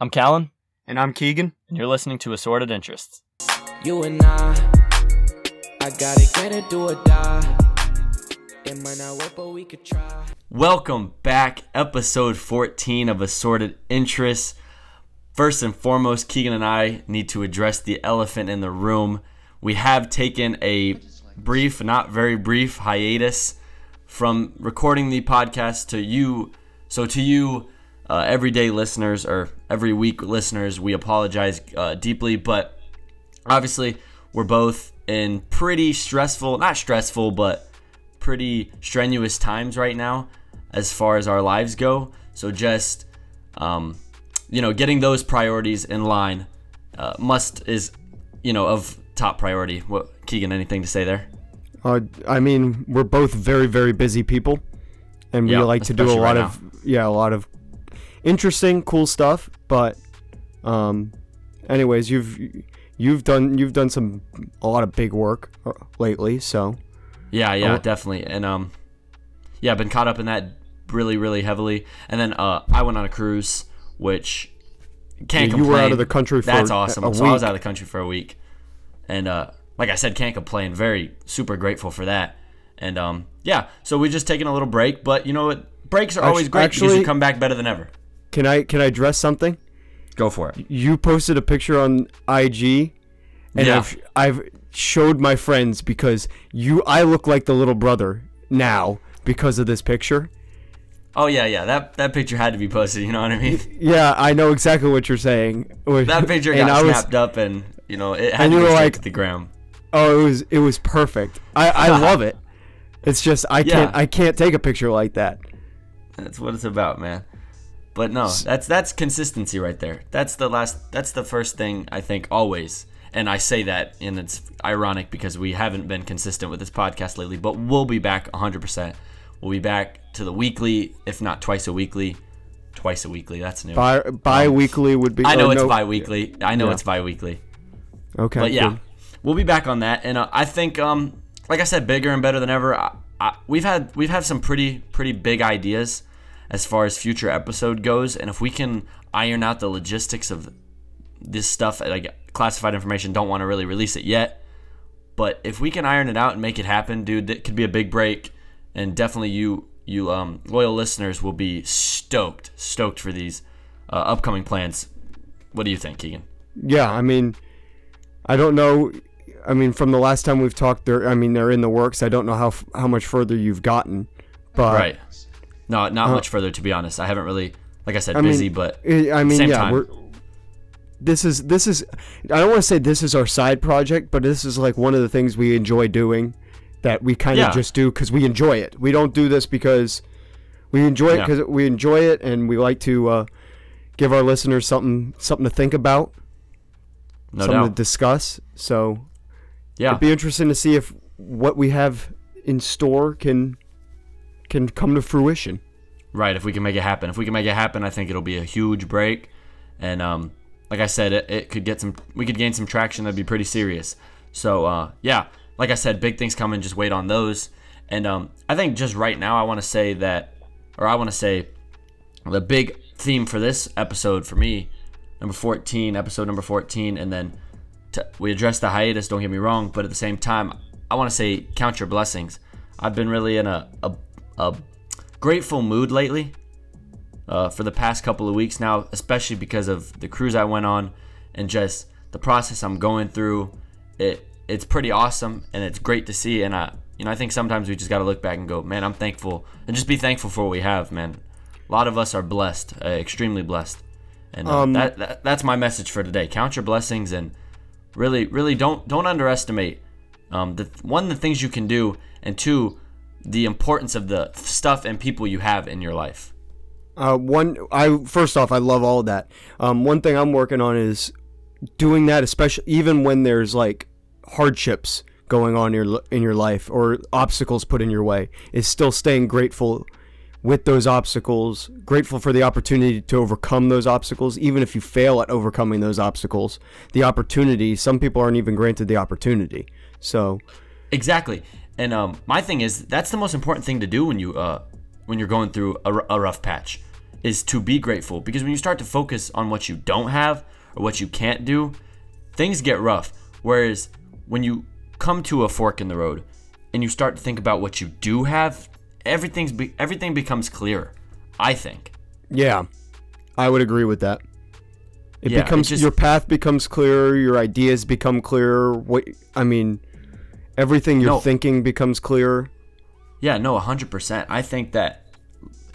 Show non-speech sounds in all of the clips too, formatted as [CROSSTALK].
I'm Callan, And I'm Keegan. and you're listening to Assorted Interests. You and I, I gotta get it, do or die. It might not work, but we could try. Welcome back, episode 14 of Assorted Interests. First and foremost, Keegan and I need to address the elephant in the room. We have taken a brief, not very brief, hiatus from recording the podcast to you. So, to you, uh, everyday listeners or every week listeners, we apologize uh, deeply, but obviously, we're both in pretty stressful, not stressful, but pretty strenuous times right now as far as our lives go. So just, um, you know, getting those priorities in line uh, must is, you know, of top priority. What Keegan? Anything to say there? Uh, I mean, we're both very, very busy people, and we Yeah, like to do a lot of yeah, a lot of interesting, cool stuff. But, um, anyways, you've you've done you've done some a lot of big work uh, lately, so Yeah, yeah, Oh. definitely. And um, yeah, I've been caught up in that really, really heavily. And then uh, I went on a cruise, which can't Yeah, you were out of the country for That's awesome. so I was week. out of the country for a week, and uh, like I said, can't complain. Very super grateful for that. And um, yeah, so we just taking a little break, but you know what? Breaks are always great because you come back better than ever. Can I can I address something? Go for it. You posted a picture on IG, and Yeah. I've I've showed my friends because you I look like the little brother now because of this picture. Oh yeah, yeah. That that picture had to be posted. You know what I mean? Yeah, I know exactly what you're saying. That picture And got I was- snapped up, and you know it had to were like- to the gram. Oh, it was it was perfect. I I [LAUGHS] love it. It's just I can't I can't take a picture like that. That's what it's about, man. But no, that's that's consistency right there. That's the last. That's the first thing I think always. And I say that, and it's ironic because we haven't been consistent with this podcast lately. But we'll be back 100%. We'll be back to the weekly, if not twice a weekly. Twice a weekly. That's new. Bi bi-weekly would be. I know it's no- bi-weekly. I know Yeah. it's bi-weekly. Okay. But yeah, good. we'll be back on that, and uh, I think, um, like I said, bigger and better than ever. I, I, we've had we've had some pretty pretty big ideas as far as future episode goes, and if we can iron out the logistics of this stuff, like classified information, don't want to really release it yet. But if we can iron it out and make it happen, dude, it could be a big break, and definitely you you um, loyal listeners will be stoked stoked for these uh, upcoming plans. What do you think, Keegan? Yeah, I mean, I don't know. I mean, from the last time we've talked, there. I mean, they're in the works. I don't know how how much further you've gotten, but Right. No, not much further to be honest. I haven't really, like I said, Uh, I mean, busy, but I I mean, Same yeah, time. we're. This is this is. I don't want to say this is our side project, but this is like one of the things we enjoy doing, that we kind of Yeah. just do because we enjoy it. We don't do this because we enjoy it Yeah. because we enjoy it, and we like to uh, give our listeners something something to think about, no something to discuss. So Yeah, it'd be interesting to see if what we have in store can can come to fruition. right. If we can make it happen, if we can make it happen, I think it'll be a huge break, and um, like I said, it, it could get some. We could gain some traction. That'd be pretty serious. So uh, yeah, like I said, big things coming. Just wait on those. And um, I think just right now, I want to say that, or I want to say, the big theme for this episode for me, number fourteen, episode number fourteen, and then to, we address the hiatus. Don't get me wrong, but at the same time, I want to say count your blessings. I've been really in a a, a grateful mood lately. Uh, for the past couple of weeks now, especially because of the cruise I went on and just the process I'm going through. It it's pretty awesome and it's great to see. And I you know I think sometimes we just got to look back and go, man, I'm thankful and just be thankful for what we have, man. A lot of us are blessed, uh, extremely blessed, and uh, Um, that, that that's my message for today. Count your blessings and really really don't don't underestimate um, the one the things you can do and two the importance of the stuff and people you have in your life. Uh, one, I first off, I love all of that. Um, one thing I'm working on is doing that, especially even when there's like hardships going on in your in your life or obstacles put in your way, is still staying grateful with those obstacles, grateful for the opportunity to overcome those obstacles, even if you fail at overcoming those obstacles. The opportunity, some people aren't even granted the opportunity. So, Exactly. And um, my thing is that's the most important thing to do when you uh, when you're going through a, r- a rough patch is to be grateful because when you start to focus on what you don't have or what you can't do, things get rough. Whereas when you come to a fork in the road and you start to think about what you do have, everything's be- everything becomes clearer. I think. Yeah, I would agree with that. It Yeah, it becomes just- your path becomes clearer, your ideas become clearer. What I mean, everything you're No. thinking becomes clearer. Yeah, no, 100%. I think that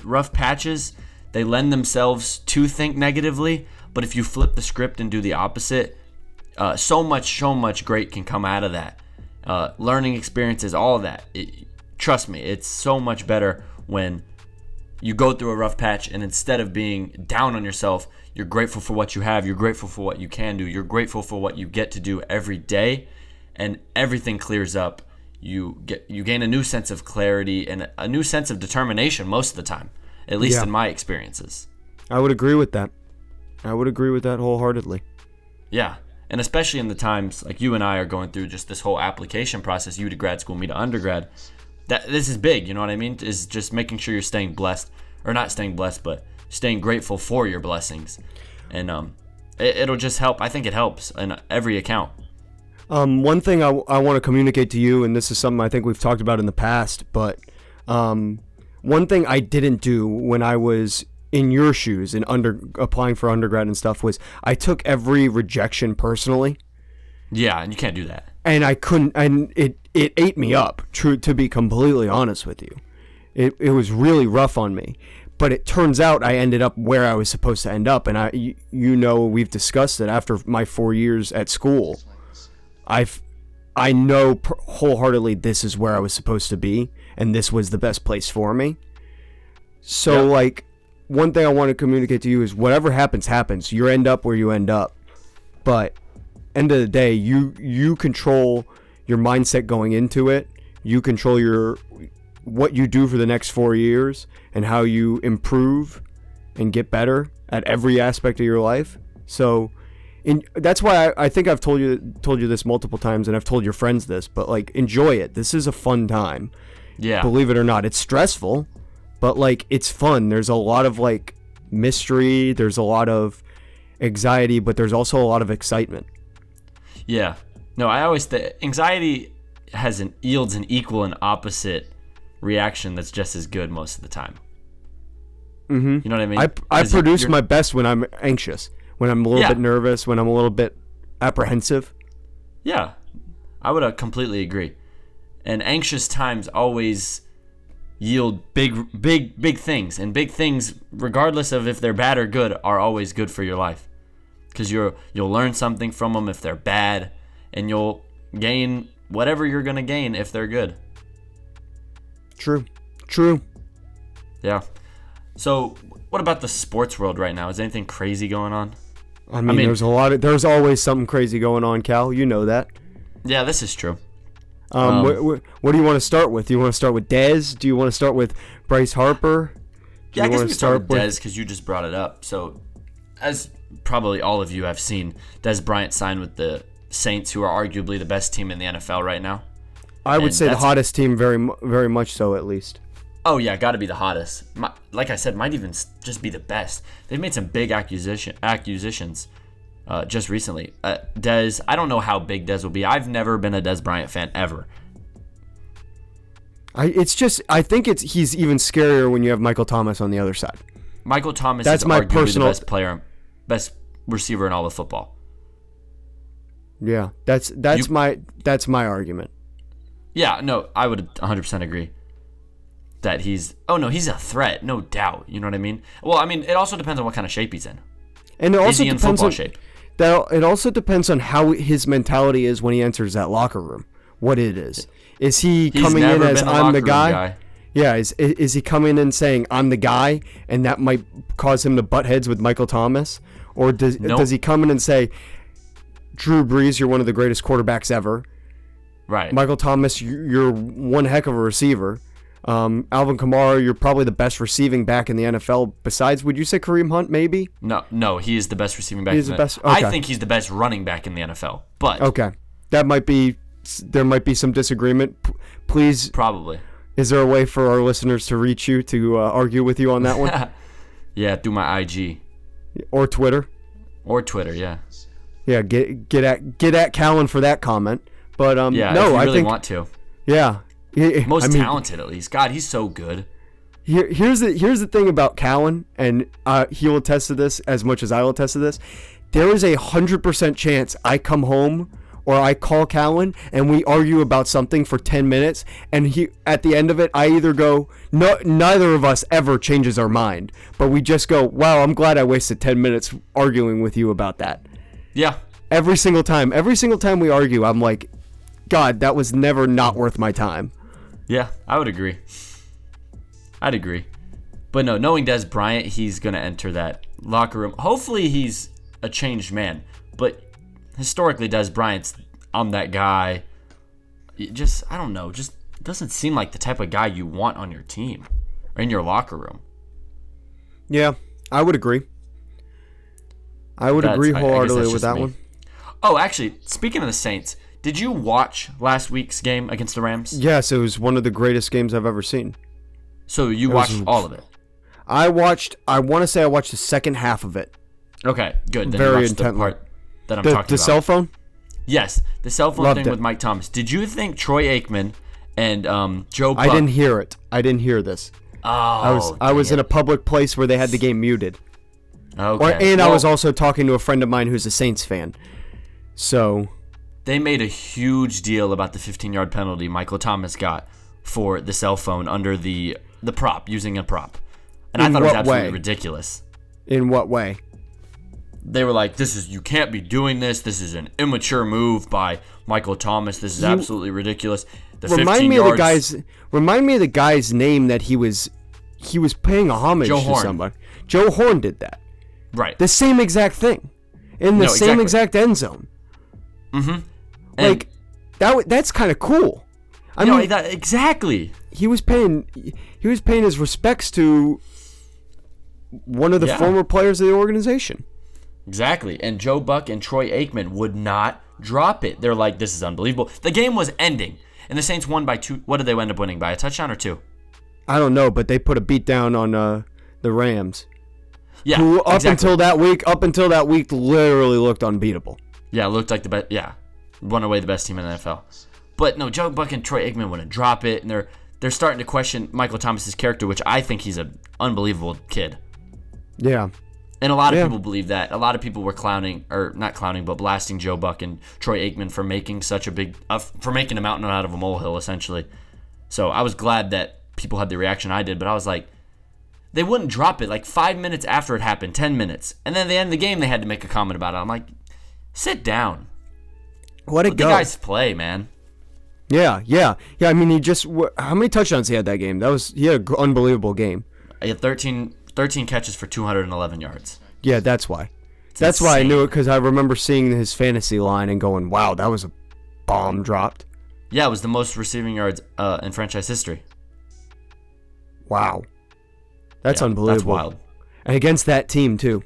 rough patches, they lend themselves to think negatively, but if you flip the script and do the opposite, uh, so much, so much great can come out of that. Uh, learning experiences, all of that. It, trust me, it's so much better when you go through a rough patch and instead of being down on yourself, you're grateful for what you have, you're grateful for what you can do, you're grateful for what you get to do every day, and everything clears up. You get you gain a new sense of clarity and a new sense of determination most of the time, at least Yeah. in my experiences. I would agree with that. I would agree with that wholeheartedly. Yeah. And especially in the times like you and I are going through just this whole application process, you to grad school, me to undergrad. That this is big, you know what I mean? Is just making sure you're staying blessed or not staying blessed, but staying grateful for your blessings. And um it, it'll just help. I think it helps in every account. Um, one thing I, I want to communicate to you, and this is something I think we've talked about in the past, but um, one thing I didn't do when I was in your shoes and under applying for undergrad and stuff was I took every rejection personally. Yeah, and you can't do that. and I couldn't, and it it ate me up. True, to be completely honest with you, it it was really rough on me. But it turns out I ended up where I was supposed to end up, and I, you, you know, we've discussed it. After my four years at school, I've, I know per- wholeheartedly this is where I was supposed to be, and this was the best place for me. So, Yep. like, one thing I want to communicate to you is whatever happens, happens. You end up where you end up, but end of the day, you you control your mindset going into it. You control your what you do for the next four years and how you improve and get better at every aspect of your life. So, in, that's why I, I think I've told you told you this multiple times, and I've told your friends this. But like, enjoy it. This is a fun time. Yeah. Believe it or not, it's stressful, but like, it's fun. There's a lot of like mystery. There's a lot of anxiety, but there's also a lot of excitement. Yeah. No, I always the anxiety has an yields an equal and opposite reaction that's just as good most of the time. Mm-hmm. You know what I mean? I, I produce my best when I'm anxious, when I'm a little Yeah. bit nervous, when I'm a little bit apprehensive. Yeah, I would uh, completely agree. And anxious times always yield big, big, big things, and big things, regardless of if they're bad or good, are always good for your life. Because you're you'll learn something from them if they're bad, and you'll gain whatever you're gonna gain if they're good. True. True. Yeah. So, what about the sports world right now? Is anything crazy going on? I mean, mean- there's a lot of there's always something crazy going on, Cal. You know that. Yeah, this is true. Um, Um, what, what, what do you want to start with? Do you want to start with Dez? Do you want to start with Bryce Harper? Do Yeah, I guess we can start with Dez because you just brought it up. So, as probably all of you have seen, Dez Bryant signed with the Saints, who are arguably the best team in the NFL right now. I would and say the hottest team, very very much so, at least. Oh yeah, got to be the hottest. Mi- like I said, might even just be the best. They've made some big acquisition acquisitions uh, just recently. Uh, Dez, I don't know how big Dez will be. I've never been a Dez Bryant fan ever. I it's just I think it's he's even scarier when you have Michael Thomas on the other side. Michael Thomas That's is my personal- the best player, best receiver in all of football. Yeah, that's that's You- my that's my argument. Yeah, no, I would 100% agree that he's. Oh no, he's a threat, no doubt. You know what I mean? Well, I mean, it also depends on what kind of shape he's in. And it Is also he in depends football on shape? that it also depends on how his mentality is when he enters that locker room. What it is. Is he He's coming in as I'm the guy? guy. Yeah, is is he coming in saying I'm the guy and that might cause him to butt heads with Michael Thomas? Or does Nope. does he come in and say Drew Brees, you're one of the greatest quarterbacks ever. Right. Michael Thomas, you're one heck of a receiver. Um, Alvin Kamara, you're probably the best receiving back in the NFL. Besides, would you say Kareem Hunt? Maybe. no, no, he is the best receiving back. He's in the best- I think he's the best running back in the NFL, but Okay, that might be. There might be some disagreement. Please, probably. is there a way for our listeners to reach you to uh, argue with you on that one? [LAUGHS] Yeah, through my IG or Twitter. or Twitter. Yeah. Yeah, get get at get at Callan for that comment. But um, Yeah. no, you I really think want to. yeah. He- Most I mean, talented, at least. God, he's so good. Here, here's the here's the thing about Callan, and uh, he will attest to this as much as I will attest to this. There is a hundred percent chance I come home or I call Callan and we argue about something for ten minutes, and he at the end of it, I either go, no, neither of us ever changes our mind, but we just go, wow, I'm glad I wasted ten minutes arguing with you about that. Yeah. Every single time, every single time we argue, I'm like, God, that was never not worth my time. Yeah, I would agree. I'd agree. But no, knowing Dez Bryant, he's going to enter that locker room. Hopefully, he's a changed man. But historically, Dez Bryant's, I'm that guy. It just, I don't know, just doesn't seem like the type of guy you want on your team or in your locker room. Yeah, I would agree. I would That's- agree I- I wholeheartedly with that me. one. Oh, actually, speaking of the Saints, did you watch last week's game against the Rams? Yes, it was one of the greatest games I've ever seen. So you was- watched all of it. I watched. I want to say I watched the second half of it. Okay, good. Then Very the part that I'm The, talking the about. The cell phone. Yes, the cell phone Loved thing it. with Mike Thomas. Did you think Troy Aikman and um, Joe Buck? I didn't hear it. I didn't hear this. Oh, I was I was in a public place where they had the game muted. Okay. Or, and I was also talking to a friend of mine who's a Saints fan. So They made a huge deal about the 15-yard penalty Michael Thomas got for the cell phone under the the prop using a prop, and I thought it was absolutely way? ridiculous. in what way? They were like, "This is you can't be doing this. This is an immature move by Michael Thomas. This is You- absolutely ridiculous." The Remind 15 me yards, of the guy's. Remind me of the guy's name that he was. He was paying a homage Joe to Horn. somebody. Joe Horn did that. right? The same exact thing, in the No, same exactly. exact end zone. Mm-hmm. And, Like that. w- That's kind of cool. I no, mean, that, exactly. he was paying. He was paying his respects to one of the Yeah. former players of the organization. Exactly. And Joe Buck and Troy Aikman would not drop it. They're like, this is unbelievable. The game was ending, and the Saints won by two. What did they end up winning by? A touchdown or two? I don't know, but they put a beat down on uh, the Rams, Yeah. who up exactly. until that week, up until that week, literally looked unbeatable. yeah, looked like the best. Yeah, won away the best team in the NFL. But no, Joe Buck and Troy Aikman wouldn't drop it, and they're they're starting to question Michael Thomas's character, which I think he's an unbelievable kid. Yeah, And a lot of Yeah. people believe that. A lot of people were clowning, or not clowning, but blasting Joe Buck and Troy Aikman for making such a big, uh, for making a mountain out of a molehill, essentially. So I was glad that people had the reaction I did, but I was like, they wouldn't drop it like five minutes after it happened, ten minutes, and then at the end of the game they had to make a comment about it. I'm like, sit down, let the guys play, man. Yeah, yeah, yeah. I mean, he just how many touchdowns he had that game? That was he had an unbelievable game. He had 13, 13 catches for 211 yards. Yeah, that's why. that's why I knew it because I remember seeing his fantasy line and going, "Wow, that was a bomb dropped." Yeah, it was the most receiving yards uh, in franchise history. Wow, that's Yeah, unbelievable. That's wild. And against that team too.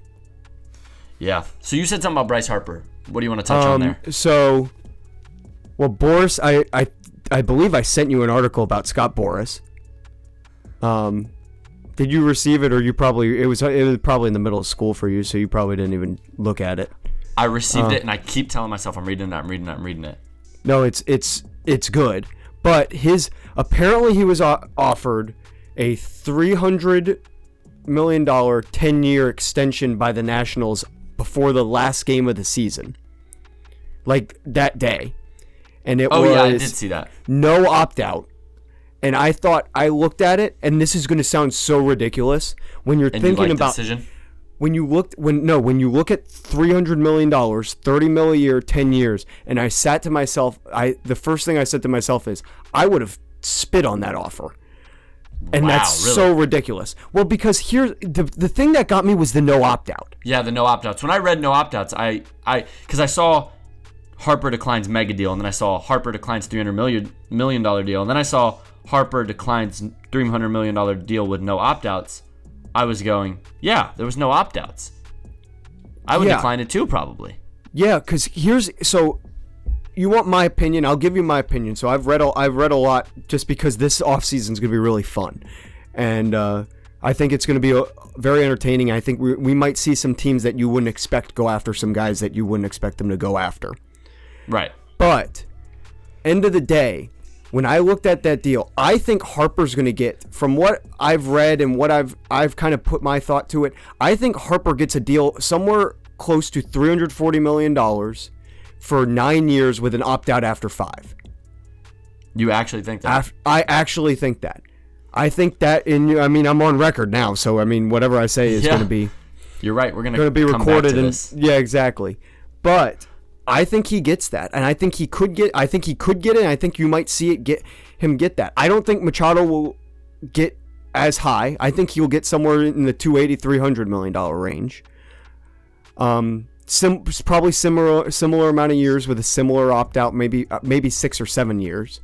Yeah. So you said something about Bryce Harper. What do you want to touch on there? Um, So, well, Boras, I, I, I believe I sent you an article about Scott Boras. Um, did you receive it, or you probably it was it was probably in the middle of school for you, so you probably didn't even look at it. I received uh, it and I keep telling myself I'm reading it, I'm reading it, I'm reading it. No, it's it's it's good, but his apparently he was offered a three hundred million dollar ten year extension by the Nationals before the last game of the season, like that day, and it Oh was yeah, I did see that. no opt out. And I thought I looked at it, and this is going to sound so ridiculous when you're And thinking the about decision? when you looked when no when you look at 300 million dollars 30 mil a year 10 years and i sat to myself i the first thing i said to myself is i would have spit on that offer and Wow, that's really? so ridiculous well because here the, the thing that got me was the no opt-out Yeah, the no opt outs. When I read no opt outs, I I because I saw Harper declines mega deal, and then I saw Harper declines three hundred million million dollar deal, and then I saw Harper declines three hundred million dollar deal with no opt outs. I was going, yeah, there was no opt outs. I would Yeah. decline it too, probably. yeah because here's so you want my opinion i'll give you my opinion so i've read a, i've read a lot just because this offseason is going to be really fun and uh I think it's going to be uh very entertaining. I think we, we might see some teams that you wouldn't expect go after some guys that you wouldn't expect them to go after. Right. But end of the day, when I looked at that deal, I think Harper's going to get from what I've read and what I've I've kind of put my thought to it. I think Harper gets a deal somewhere close to 340 million dollars for 9 years with an opt out after 5. You actually think that? Af- I actually think that. I think that in I mean I'm on record now, so I mean whatever I say is Yeah. going to be You're right. We're going to be recorded and this. yeah, exactly. But I think he gets that, and I think he could get. I think he could get it. And I think you might see it get him get that. I don't think Machado will get as high. I think he'll get somewhere in the 280 300 million dollar range. Um, sim- probably similar similar amount of years with a similar opt out, maybe uh, maybe six or seven years.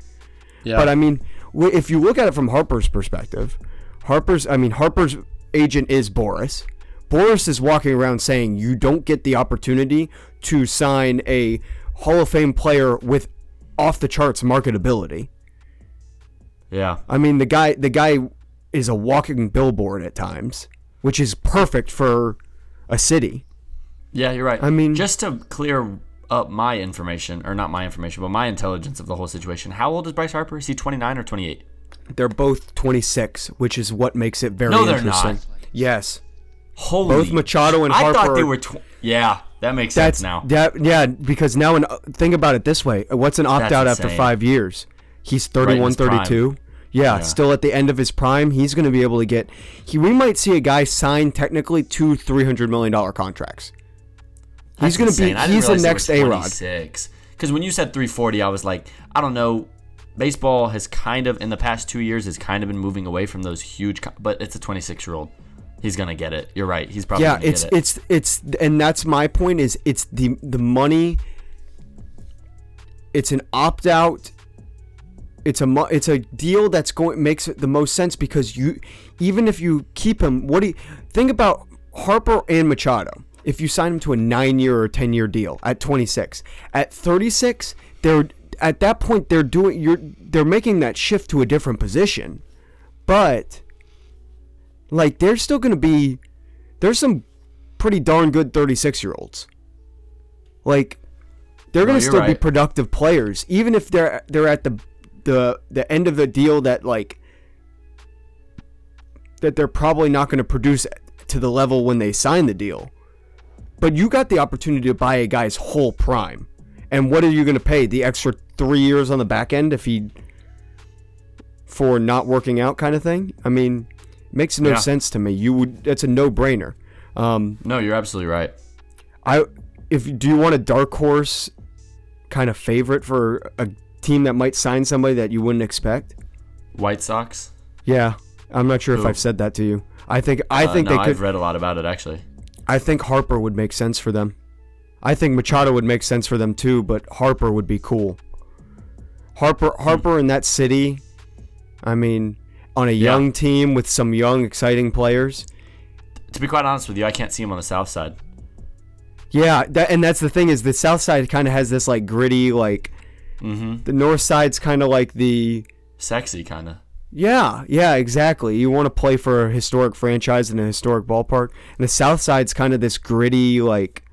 Yeah. But I mean, w- if you look at it from Harper's perspective, Harper's, I mean, Harper's agent is Boras. Boras is walking around saying you don't get the opportunity to sign a Hall of Fame player with off the charts marketability. yeah. I mean, the guy, the guy is a walking billboard at times, which is perfect for a city. Yeah, you're right. I mean- just to clear up my information, or not my information, but my intelligence of the whole situation. How old is Bryce Harper? Is he 29 or 28? They're both 26, which is what makes it very No, they're interesting. not. Yes. Holy. Both Machado and I Harper I thought they were. Tw- yeah, that makes That's sense now. That yeah, because now an, think about it this way: what's an opt out after five years? He's in 31, his prime. 32. Yeah, Yeah. still at the end of his prime. He's going to be able to get. He we might see a guy sign technically two three hundred million dollar contracts. He's going to be. He's the next A Rod. Because when you said 340, I was like, I don't know. Baseball has kind of in the past two years has kind of been moving away from those huge. But it's a 26 year old. He's gonna get it. You're right. He's probably Yeah, gonna it's get it. it's it's and that's my point is it's the the money. It's an opt out. It's a it's a deal that's going makes the most sense because you even if you keep him, what do you think about Harper and Machado? If you sign him to a nine year or ten year deal at 26, at 36, they're at that point they're doing you're they're making that shift to a different position, but like they're still going to be there's some pretty darn good 36 year olds like they're No, going to still be productive players even if they're they're at the the the end of the deal that like that they're probably not going to produce to the level when they sign the deal but you got the opportunity to buy a guy's whole prime and what are you going to pay the extra 3 years on the back end if he for not working out kind of thing i mean makes no Yeah. sense to me you would that's a no-brainer um no, you're absolutely right. I if do you want a dark horse kind of favorite for a team that might sign somebody that you wouldn't expect? White Sox. Yeah, I'm not sure if I've said that to you. I think I Uh, think no, they could. I've read a lot about it actually. I think Harper would make sense for them. I think Machado would make sense for them too, but Harper would be cool. Harper Harper in that city, I mean, on a Yeah. young team with some young exciting players. To be quite honest with you, I can't see him on the South Side. Yeah, that, and that's the thing is the South Side kind of has this like gritty like Mm-hmm. the North Side's kind of like the Sexy kind of. Yeah, yeah, exactly. You want to play for a historic franchise in a historic ballpark, and the South Side's kind of this gritty, like,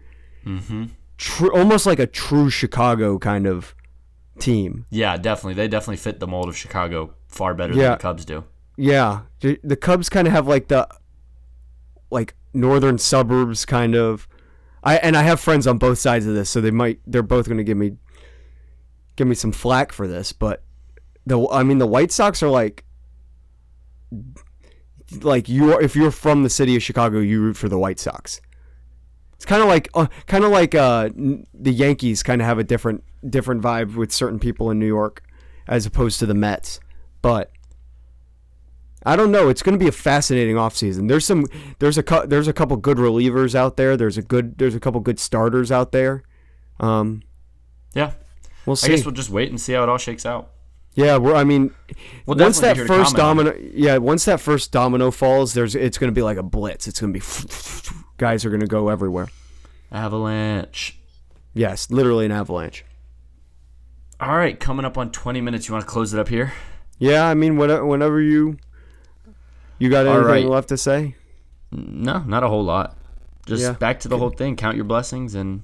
Mm-hmm. tr- almost like a true Chicago kind of team. Yeah, definitely. They definitely fit the mold of Chicago far better Yeah. than the Cubs do. Yeah, the, Cubs kind of have like the, like northern suburbs kind of. I and I have friends on both sides of this, so they might they're both going to give me, give me some flack for this, but the I mean the White Sox are like. Like you are, if you're from the city of Chicago, you root for the White Sox. It's kind of like, uh, kind of like uh, the Yankees kind of have a different, different vibe with certain people in New York, as opposed to the Mets. But I don't know. It's going to be a fascinating offseason. There's some, there's a, cou- there's a couple good relievers out there. There's a good, there's a couple good starters out there. Um, Yeah. we'll see. I guess we'll just wait and see how it all shakes out. Yeah, we're, I mean, We'll once that be here to first domino, yeah, once that first domino falls, there's it's going to be like a blitz. It's going to be [LAUGHS] guys are going to go everywhere. Avalanche. Yes, literally an avalanche. All right, coming up on 20 minutes. You want to close it up here? Yeah, I mean, whatever, whenever you, You got anything right. left to say? No, not a whole lot. Just Yeah. back to the whole thing. Count your blessings and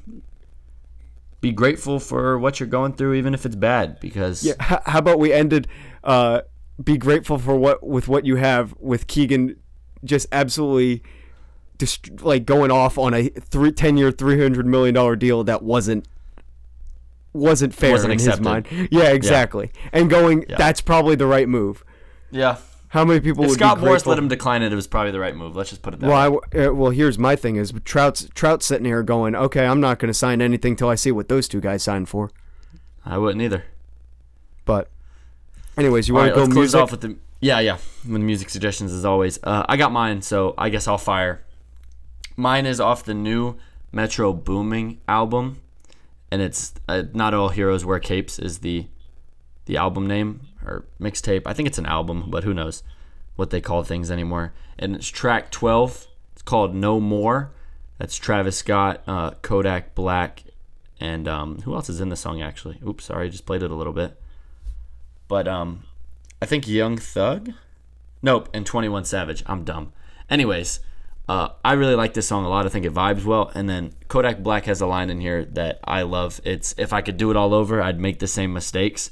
be grateful for what you're going through, even if it's bad. Because Yeah. H- how about we ended? Uh, be grateful for what with what you have. With Keegan, just absolutely, dist- like going off on a three, 10 year, three hundred million dollar deal that wasn't wasn't fair Wasn't in his mind. Yeah, exactly. And going, Yeah. that's probably the right move. yeah, How many people if would Scott Boras let him decline it, it was probably the right move. Let's just put it that Well, way. w uh, well, here's my thing: is Trout's Trout's sitting here going, "Okay, I'm not going to sign anything till I see what those two guys signed for." I wouldn't either. But, anyways, you want right, to let's go close music? off with the yeah, yeah. With music suggestions as always. Uh, I got mine, so I guess I'll fire. Mine is off the new Metro Boomin album, and it's uh, "Not All Heroes Wear Capes" is the the album name or mixtape. I think it's an album, but who knows what they call things anymore. And it's track twelve. It's called "No More." That's Travis Scott, uh, Kodak Black, and um, who else is in the song actually? Oops, sorry, I just played it a little bit. But um, I think Young Thug. Nope, and 21 Savage. I'm dumb. Anyways, uh, I really like this song a lot. I think it vibes well. And then Kodak Black has a line in here that I love. It's if I could do it all over, I'd make the same mistakes.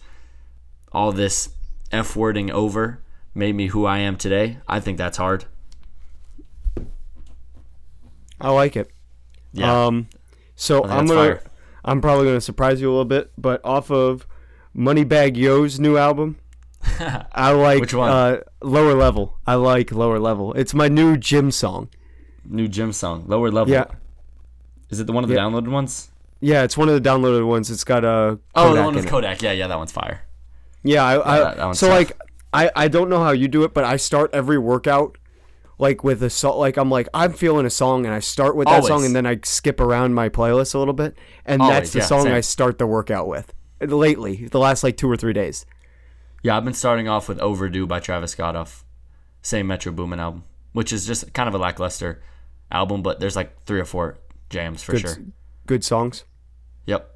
All this F wording over made me who I am today. I think that's hard. I like it. Yeah. Um, so I'm gonna, fire. I'm probably gonna surprise you a little bit, but off of Moneybagg Yo's new album, [LAUGHS] I like Which one? Uh, Lower Level. I like Lower Level. It's my new gym song. New gym song, lower level. Yeah, Is it the one of the Yeah. downloaded ones? yeah. It's one of the downloaded ones. It's got a Oh, the one with it. Kodak. Yeah, yeah, that one's fire. Yeah, I, I that- that so tough. like I I don't know how you do it, but I start every workout like with a song. Like I'm like I'm feeling a song, and I start with that song, and then I skip around my playlist a little bit, and Always, that's the yeah, song same. I start the workout with. Lately, the last like two or three days. Yeah, I've been starting off with "Overdue" by Travis Scott off same Metro Boomin album, which is just kind of a lackluster album, but there's like three or four jams for Good, sure. good songs. Yep.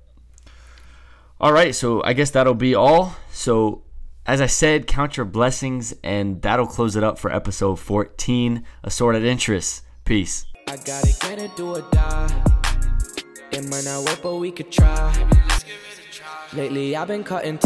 All right, so I guess that'll be all. So, as I said, count your blessings, and that'll close it up for episode 14 Assorted Interests. Peace. I gotta get it, do or die. It might not work, but we could try. Lately, I've been cutting.